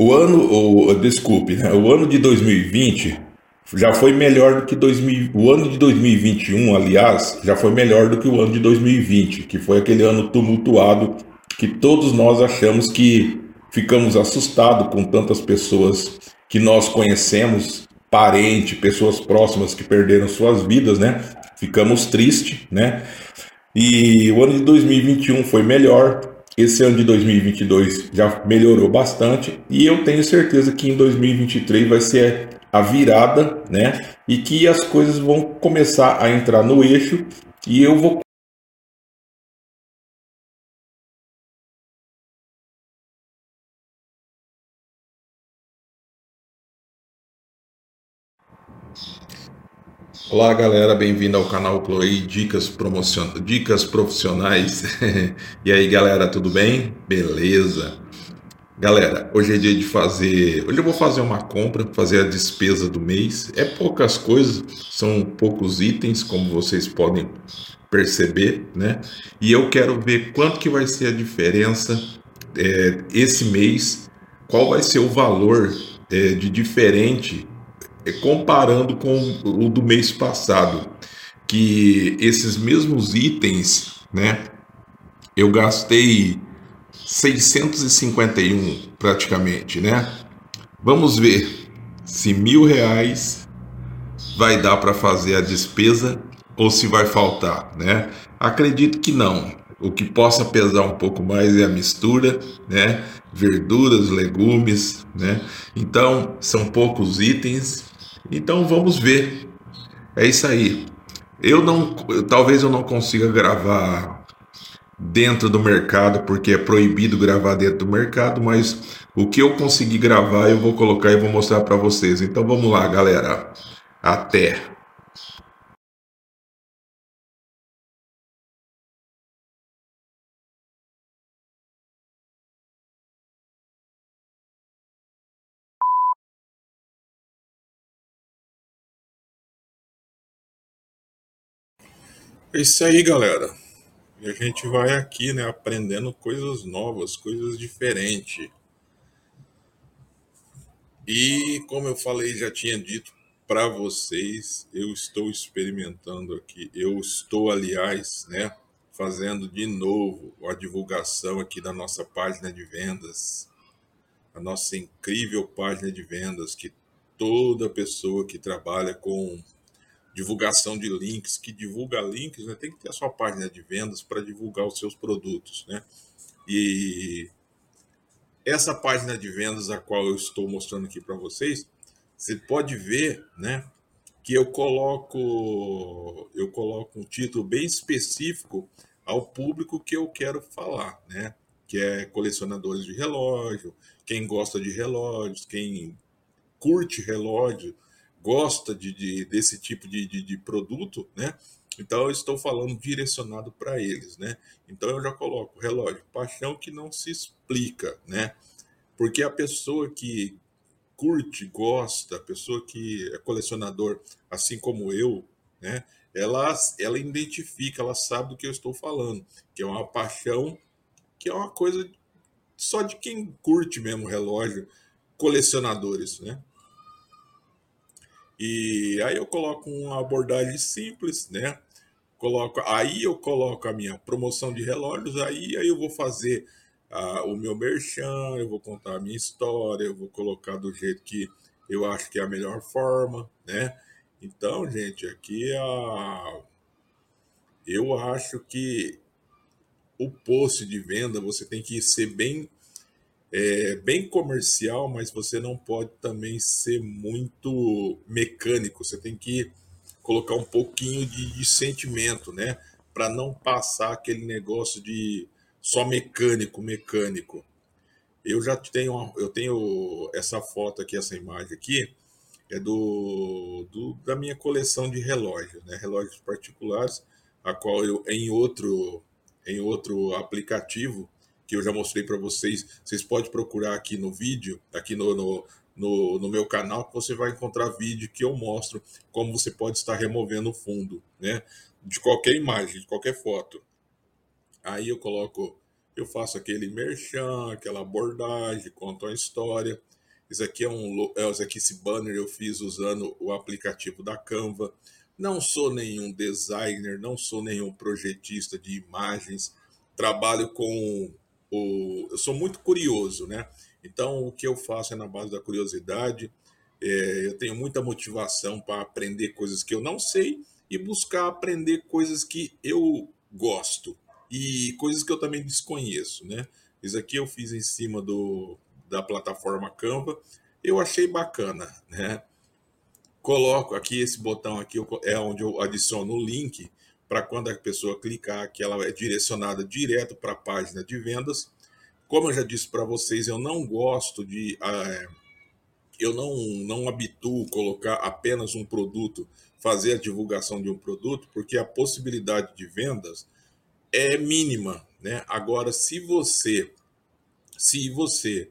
O ano, o, desculpe, né? o ano de 2020 já foi melhor do que 2000, o ano de 2021, aliás, já foi melhor do que o ano de 2020, que foi aquele ano tumultuado que todos nós achamos que ficamos assustados com tantas pessoas que nós conhecemos, parente, pessoas próximas que perderam suas vidas, né? Ficamos tristes, né? E o ano de 2021 foi melhor, esse ano de 2022 já melhorou bastante e eu tenho certeza que em 2023 vai ser a virada, né? E que as coisas vão começar a entrar no eixo e eu vou Olá galera, bem-vindo ao canal Chloe Dicas, Promocion... Dicas Profissionais. e aí galera, tudo bem? Beleza? Galera, hoje é dia de fazer. Hoje eu vou fazer uma compra, fazer a despesa do mês. É poucas coisas, são poucos itens, como vocês podem perceber, né? E eu quero ver quanto que vai ser a diferença é, esse mês, qual vai ser o valor é, de diferente comparando com o do mês passado, que esses mesmos itens, né, eu gastei 651 praticamente, né? Vamos ver se mil reais vai dar para fazer a despesa ou se vai faltar, né? Acredito que não. O que possa pesar um pouco mais é a mistura, né? Verduras, legumes, né? Então são poucos itens então vamos ver. É isso aí. Eu não, talvez eu não consiga gravar dentro do mercado porque é proibido gravar dentro do mercado, mas o que eu conseguir gravar eu vou colocar e vou mostrar para vocês. Então vamos lá, galera. Até. É isso aí, galera. E a gente vai aqui, né, aprendendo coisas novas, coisas diferentes. E como eu falei, já tinha dito para vocês, eu estou experimentando aqui. Eu estou, aliás, né, fazendo de novo a divulgação aqui da nossa página de vendas, a nossa incrível página de vendas que toda pessoa que trabalha com divulgação de links, que divulga links, né, tem que ter a sua página de vendas para divulgar os seus produtos, né? E essa página de vendas a qual eu estou mostrando aqui para vocês, você pode ver, né, que eu coloco eu coloco um título bem específico ao público que eu quero falar, né? Que é colecionadores de relógio, quem gosta de relógios, quem curte relógio, gosta de, de desse tipo de, de, de, produto, né? Então eu estou falando direcionado para eles, né? Então eu já coloco relógio, paixão que não se explica, né? Porque a pessoa que curte, gosta, a pessoa que é colecionador, assim como eu, né? Ela, ela identifica, ela sabe do que eu estou falando, que é uma paixão, que é uma coisa só de quem curte mesmo relógio, colecionadores, né? E aí eu coloco uma abordagem simples, né? Coloco, aí eu coloco a minha promoção de relógios, aí, aí eu vou fazer uh, o meu merchan, eu vou contar a minha história, eu vou colocar do jeito que eu acho que é a melhor forma, né? Então, gente, aqui a eu acho que o post de venda você tem que ser bem é, bem comercial, mas você não pode também ser muito mecânico. Você tem que colocar um pouquinho de, de sentimento, né? Para não passar aquele negócio de só mecânico, mecânico. Eu já tenho, eu tenho essa foto aqui, essa imagem aqui, é do, do da minha coleção de relógios, né? Relógios particulares, a qual eu em outro em outro aplicativo que eu já mostrei para vocês. Vocês podem procurar aqui no vídeo, aqui no, no, no, no, meu canal, que você vai encontrar vídeo que eu mostro como você pode estar removendo o fundo, né? De qualquer imagem, de qualquer foto. Aí eu coloco, eu faço aquele merchan, aquela abordagem, conto a história. Isso aqui é um, é, isso aqui, esse banner eu fiz usando o aplicativo da Canva. Não sou nenhum designer, não sou nenhum projetista de imagens. Trabalho com o, eu sou muito curioso, né? Então o que eu faço é na base da curiosidade. É, eu tenho muita motivação para aprender coisas que eu não sei e buscar aprender coisas que eu gosto e coisas que eu também desconheço, né? Isso aqui eu fiz em cima do, da plataforma Canva, eu achei bacana, né? Coloco aqui esse botão aqui é onde eu adiciono o link para quando a pessoa clicar que ela é direcionada direto para a página de vendas. Como eu já disse para vocês, eu não gosto de é, eu não não habituo colocar apenas um produto, fazer a divulgação de um produto, porque a possibilidade de vendas é mínima, né? Agora, se você se você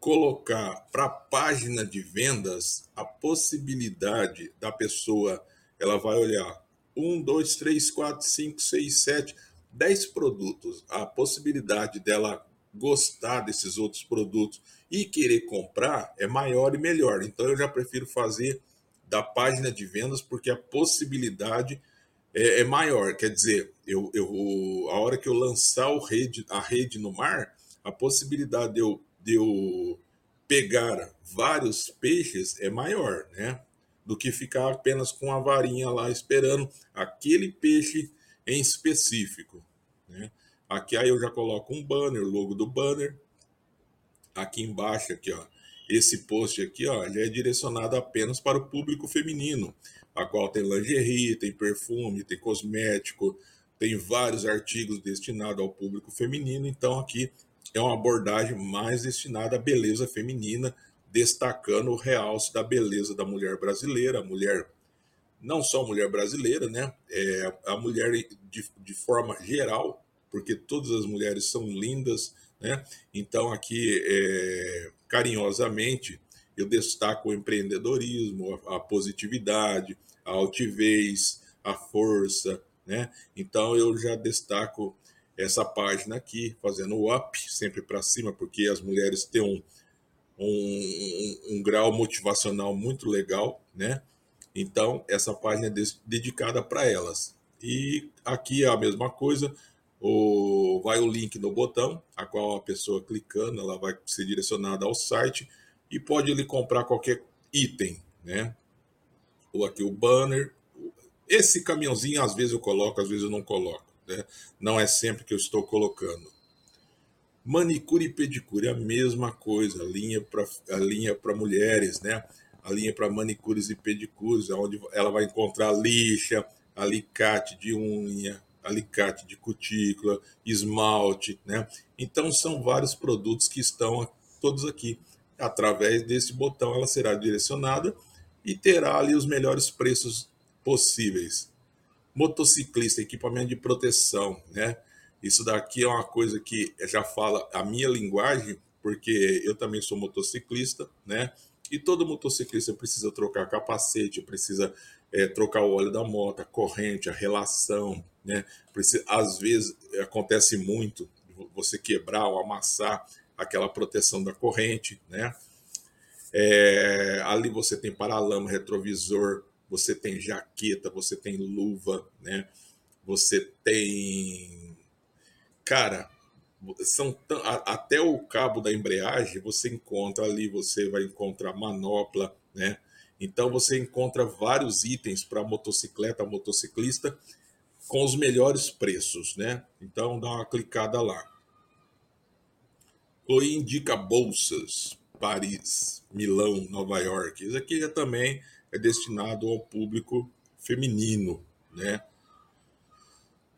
colocar para a página de vendas a possibilidade da pessoa, ela vai olhar um, dois, três, quatro, cinco, seis, sete, dez produtos, a possibilidade dela gostar desses outros produtos e querer comprar é maior e melhor. Então eu já prefiro fazer da página de vendas porque a possibilidade é, é maior. Quer dizer, eu, eu, a hora que eu lançar o rede, a rede no mar, a possibilidade de eu de eu pegar vários peixes é maior, né? Do que ficar apenas com a varinha lá esperando aquele peixe em específico, né? Aqui aí eu já coloco um banner, o logo do banner. Aqui embaixo aqui, ó, esse post aqui, ó, já é direcionado apenas para o público feminino, a qual tem lingerie, tem perfume, tem cosmético, tem vários artigos destinados ao público feminino. Então aqui é uma abordagem mais destinada à beleza feminina, destacando o realce da beleza da mulher brasileira, a mulher, não só a mulher brasileira, né? É a mulher de, de forma geral, porque todas as mulheres são lindas, né? Então, aqui, é, carinhosamente, eu destaco o empreendedorismo, a, a positividade, a altivez, a força, né? Então, eu já destaco essa página aqui, fazendo o up, sempre para cima, porque as mulheres têm um, um, um, grau motivacional muito legal, né? Então, essa página é dedicada para elas. E aqui é a mesma coisa, o, vai o link no botão, a qual a pessoa clicando, ela vai ser direcionada ao site e pode ele comprar qualquer item, né? Ou aqui o banner. Esse caminhãozinho, às vezes eu coloco, às vezes eu não coloco né? não é sempre que eu estou colocando. Manicure e pedicure, a mesma coisa, linha para a linha para mulheres, né? A linha para manicures e pedicures, onde ela vai encontrar lixa, alicate de unha, alicate de cutícula, esmalte, né? Então são vários produtos que estão todos aqui. Através desse botão ela será direcionada e terá ali os melhores preços possíveis motociclista, equipamento de proteção, né? Isso daqui é uma coisa que já fala a minha linguagem, porque eu também sou motociclista, né? E todo motociclista precisa trocar capacete, precisa é, trocar o óleo da moto, a corrente, a relação, né? Precisa, às vezes acontece muito você quebrar ou amassar aquela proteção da corrente, né? É, ali você tem paralama, retrovisor, você tem jaqueta, você tem luva, né? Você tem. Cara, são até o cabo da embreagem você encontra ali, você vai encontrar manopla, né? Então você encontra vários itens para motocicleta, motociclista com os melhores preços, né? Então dá uma clicada lá. Chloe indica bolsas, Paris, Milão, Nova York. Isso aqui é também é destinado ao público feminino, né?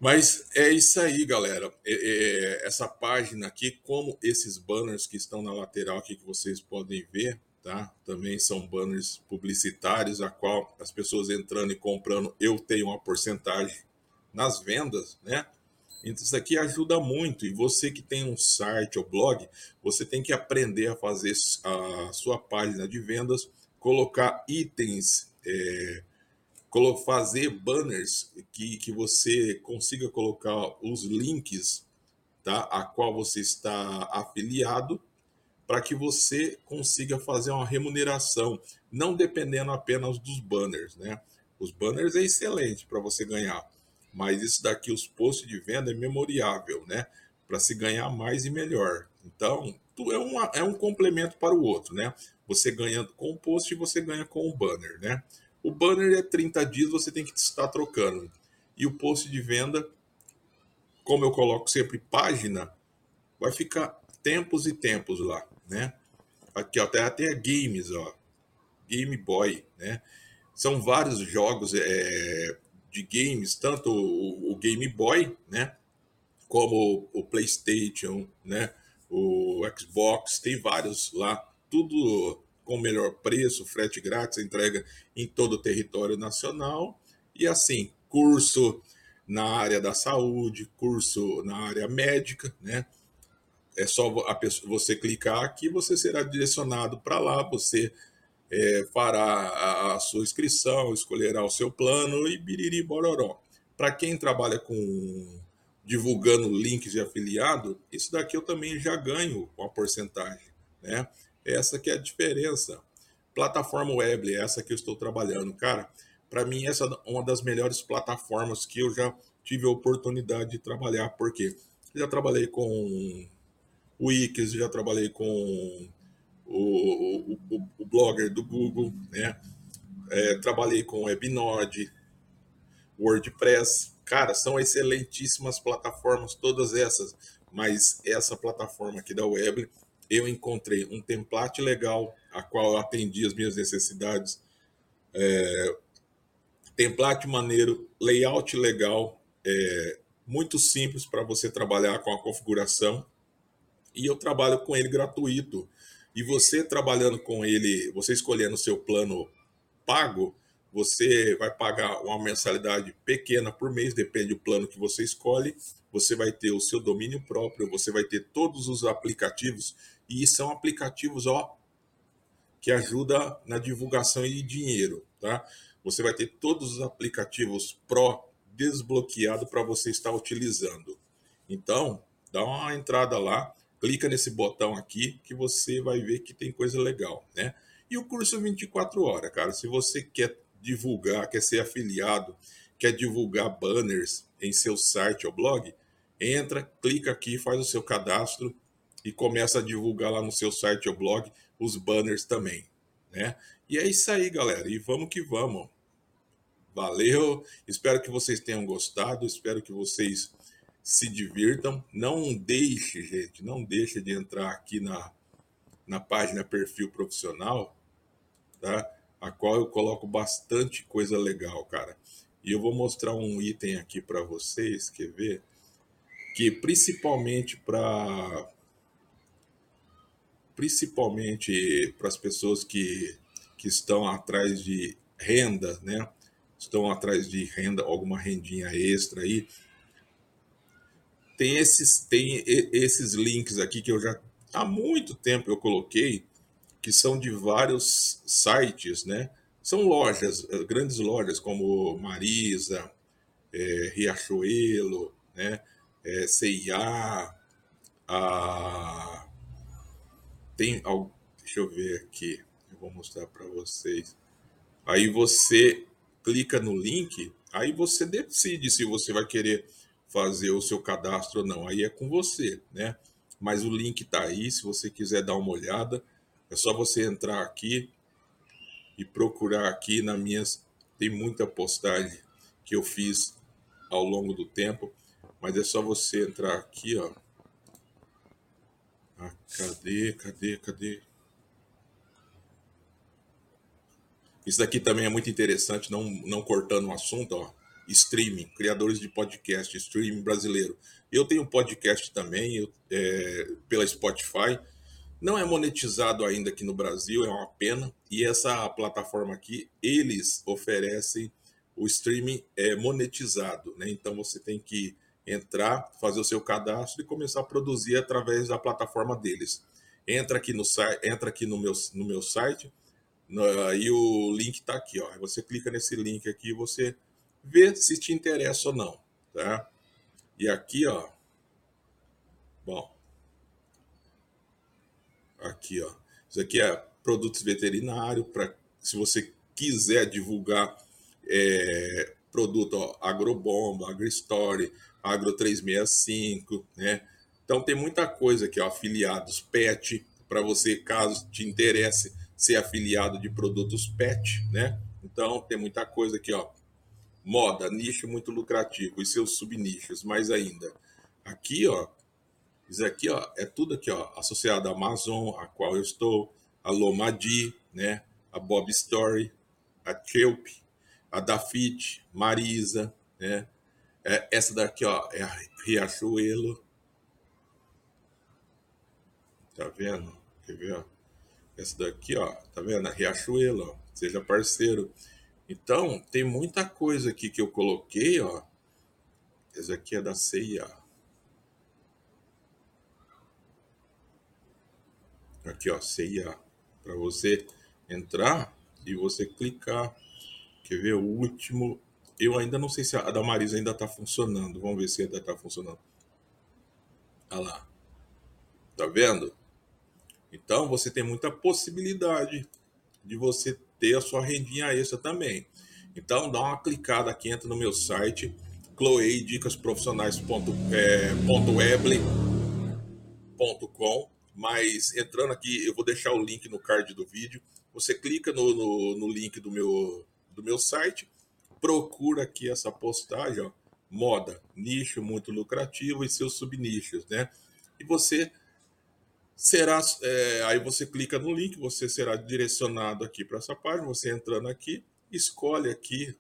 Mas é isso aí, galera. É, é, essa página aqui, como esses banners que estão na lateral aqui que vocês podem ver, tá? Também são banners publicitários, a qual as pessoas entrando e comprando, eu tenho uma porcentagem nas vendas, né? Então isso aqui ajuda muito. E você que tem um site ou blog, você tem que aprender a fazer a sua página de vendas colocar itens, é, fazer banners que, que você consiga colocar os links tá? A qual você está afiliado para que você consiga fazer uma remuneração, não dependendo apenas dos banners, né? Os banners é excelente para você ganhar, mas isso daqui, os posts de venda, é memoriável, né? Para se ganhar mais e melhor. Então, é, uma, é um complemento para o outro, né? Você ganha com o post e você ganha com o banner, né? O banner é 30 dias, você tem que estar trocando. E o post de venda, como eu coloco sempre página, vai ficar tempos e tempos lá né? Aqui ó, até, até games, ó, Game Boy, né? São vários jogos é, de games, tanto o, o, Game Boy, né? Como o, o PlayStation, né? O Xbox, tem vários lá, tudo com melhor preço, frete grátis, entrega em todo o território nacional. E assim, curso na área da saúde, curso na área médica, né? é só pessoa, você clicar aqui, você será direcionado para lá, você é, fará a, a, sua inscrição, escolherá o seu plano e biriri bororó. Para quem trabalha com divulgando links de afiliado, isso daqui eu também já ganho com a porcentagem, né? Essa que é a diferença. Plataforma web, essa que eu estou trabalhando, cara. Para mim essa é uma das melhores plataformas que eu já tive a oportunidade de trabalhar, porque já trabalhei com Wix, já trabalhei com o, o, o blogger do Google, né? É, trabalhei com Webnode, WordPress. Cara, são excelentíssimas plataformas, todas essas. Mas essa plataforma aqui da web, eu encontrei um template legal, a qual eu atendi as minhas necessidades. É, template maneiro, layout legal, é, muito simples para você trabalhar com a configuração e eu trabalho com ele gratuito. E você trabalhando com ele, você escolhendo o seu plano pago, você vai pagar uma mensalidade pequena por mês, depende do plano que você escolhe. Você vai ter o seu domínio próprio, você vai ter todos os aplicativos, e são aplicativos ó, que ajudam na divulgação e dinheiro. Tá? Você vai ter todos os aplicativos Pro desbloqueado para você estar utilizando. Então, dá uma entrada lá, clica nesse botão aqui que você vai ver que tem coisa legal, né? E o curso 24 horas, cara, se você quer divulgar, quer ser afiliado, quer divulgar banners em seu site ou blog, entra, clica aqui, faz o seu cadastro e começa a divulgar lá no seu site ou blog os banners também, né? E é isso aí, galera, e vamos que vamos. Valeu, espero que vocês tenham gostado, espero que vocês se divirtam. Não deixe, gente, não deixe de entrar aqui na, na página Perfil Profissional, tá? A qual eu coloco bastante coisa legal, cara. E eu vou mostrar um item aqui para vocês, quer ver? Que principalmente para principalmente para as pessoas que, que estão atrás de renda, né? Estão atrás de renda, alguma rendinha extra aí, tem esses, tem esses links aqui que eu já há muito tempo eu coloquei, que são de vários sites, né? São lojas, eh, grandes lojas como Marisa, é, Riachuelo, né? É, CIA, a... tem, deixa eu ver aqui, eu vou mostrar para vocês. Aí você clica no link, aí você decide se você vai querer fazer o seu cadastro ou não. Aí é com você, né? Mas o link está aí, se você quiser dar uma olhada, é só você entrar aqui e procurar aqui na minhas tem muita postagem que eu fiz ao longo do tempo, mas é só você entrar aqui, ó. Ah, cadê, cadê, cadê? Isso daqui também é muito interessante, não, não cortando o assunto, ó streaming, criadores de podcast, streaming brasileiro. Eu tenho um podcast também eu, é, pela Spotify. Não é monetizado ainda aqui no Brasil, é uma pena. E essa plataforma aqui, eles oferecem o streaming é, monetizado. Né? Então você tem que entrar, fazer o seu cadastro e começar a produzir através da plataforma deles. Entra aqui no, entra aqui no, meu, no meu site, aí o link está aqui. Ó. Você clica nesse link aqui e você vê se te interessa ou não, tá? E aqui, ó, Bom, aqui ó, isso aqui é produtos veterinários para se você quiser divulgar é, produto ó, Agrobomba, AgriStory, Agro 365, né? Então tem muita coisa aqui, ó, afiliados PET, para você, caso te interesse ser afiliado de produtos PET, né? Então tem muita coisa aqui, ó. Moda, nicho muito lucrativo e seus subnichos, mais ainda. Aqui, ó, isso aqui, ó, é tudo aqui, ó, associado à Amazon, a qual eu estou, a Lomadi, né? A Bob Story, a Chelp, a Dafit, Marisa, né? É, essa daqui, ó, é a Riachuelo. Tá vendo? Quer ver, ó? Essa daqui, ó, tá vendo? A Riachuelo, ó. Seja parceiro. Então, tem muita coisa aqui que eu coloquei, ó. Essa aqui é da CIA. Aqui, ó, CIA. Para você entrar e você clicar. Quer ver o último? Eu ainda não sei se a da Marisa ainda está funcionando. Vamos ver se ainda está funcionando. Olha lá. Tá vendo? Então você tem muita possibilidade de você ter a sua rendinha extra também. Então dá uma clicada aqui, entra no meu site, chloeidicasprofissionais.webley.com mas entrando aqui, eu vou deixar o link no card do vídeo. Você clica no, no, no link do meu, do meu site, procura aqui essa postagem, ó, moda, nicho muito lucrativo e seus subnichos, né? E você será, é, aí você clica no link, você será direcionado aqui para essa página, você entrando aqui, escolhe aqui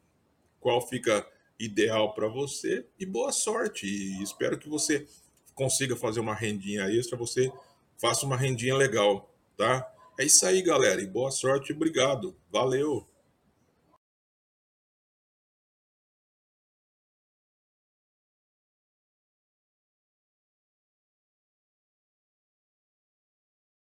qual fica ideal para você e boa sorte. E espero que você consiga fazer uma rendinha extra, você faça uma rendinha legal, tá? É isso aí, galera. E boa sorte, obrigado. Valeu.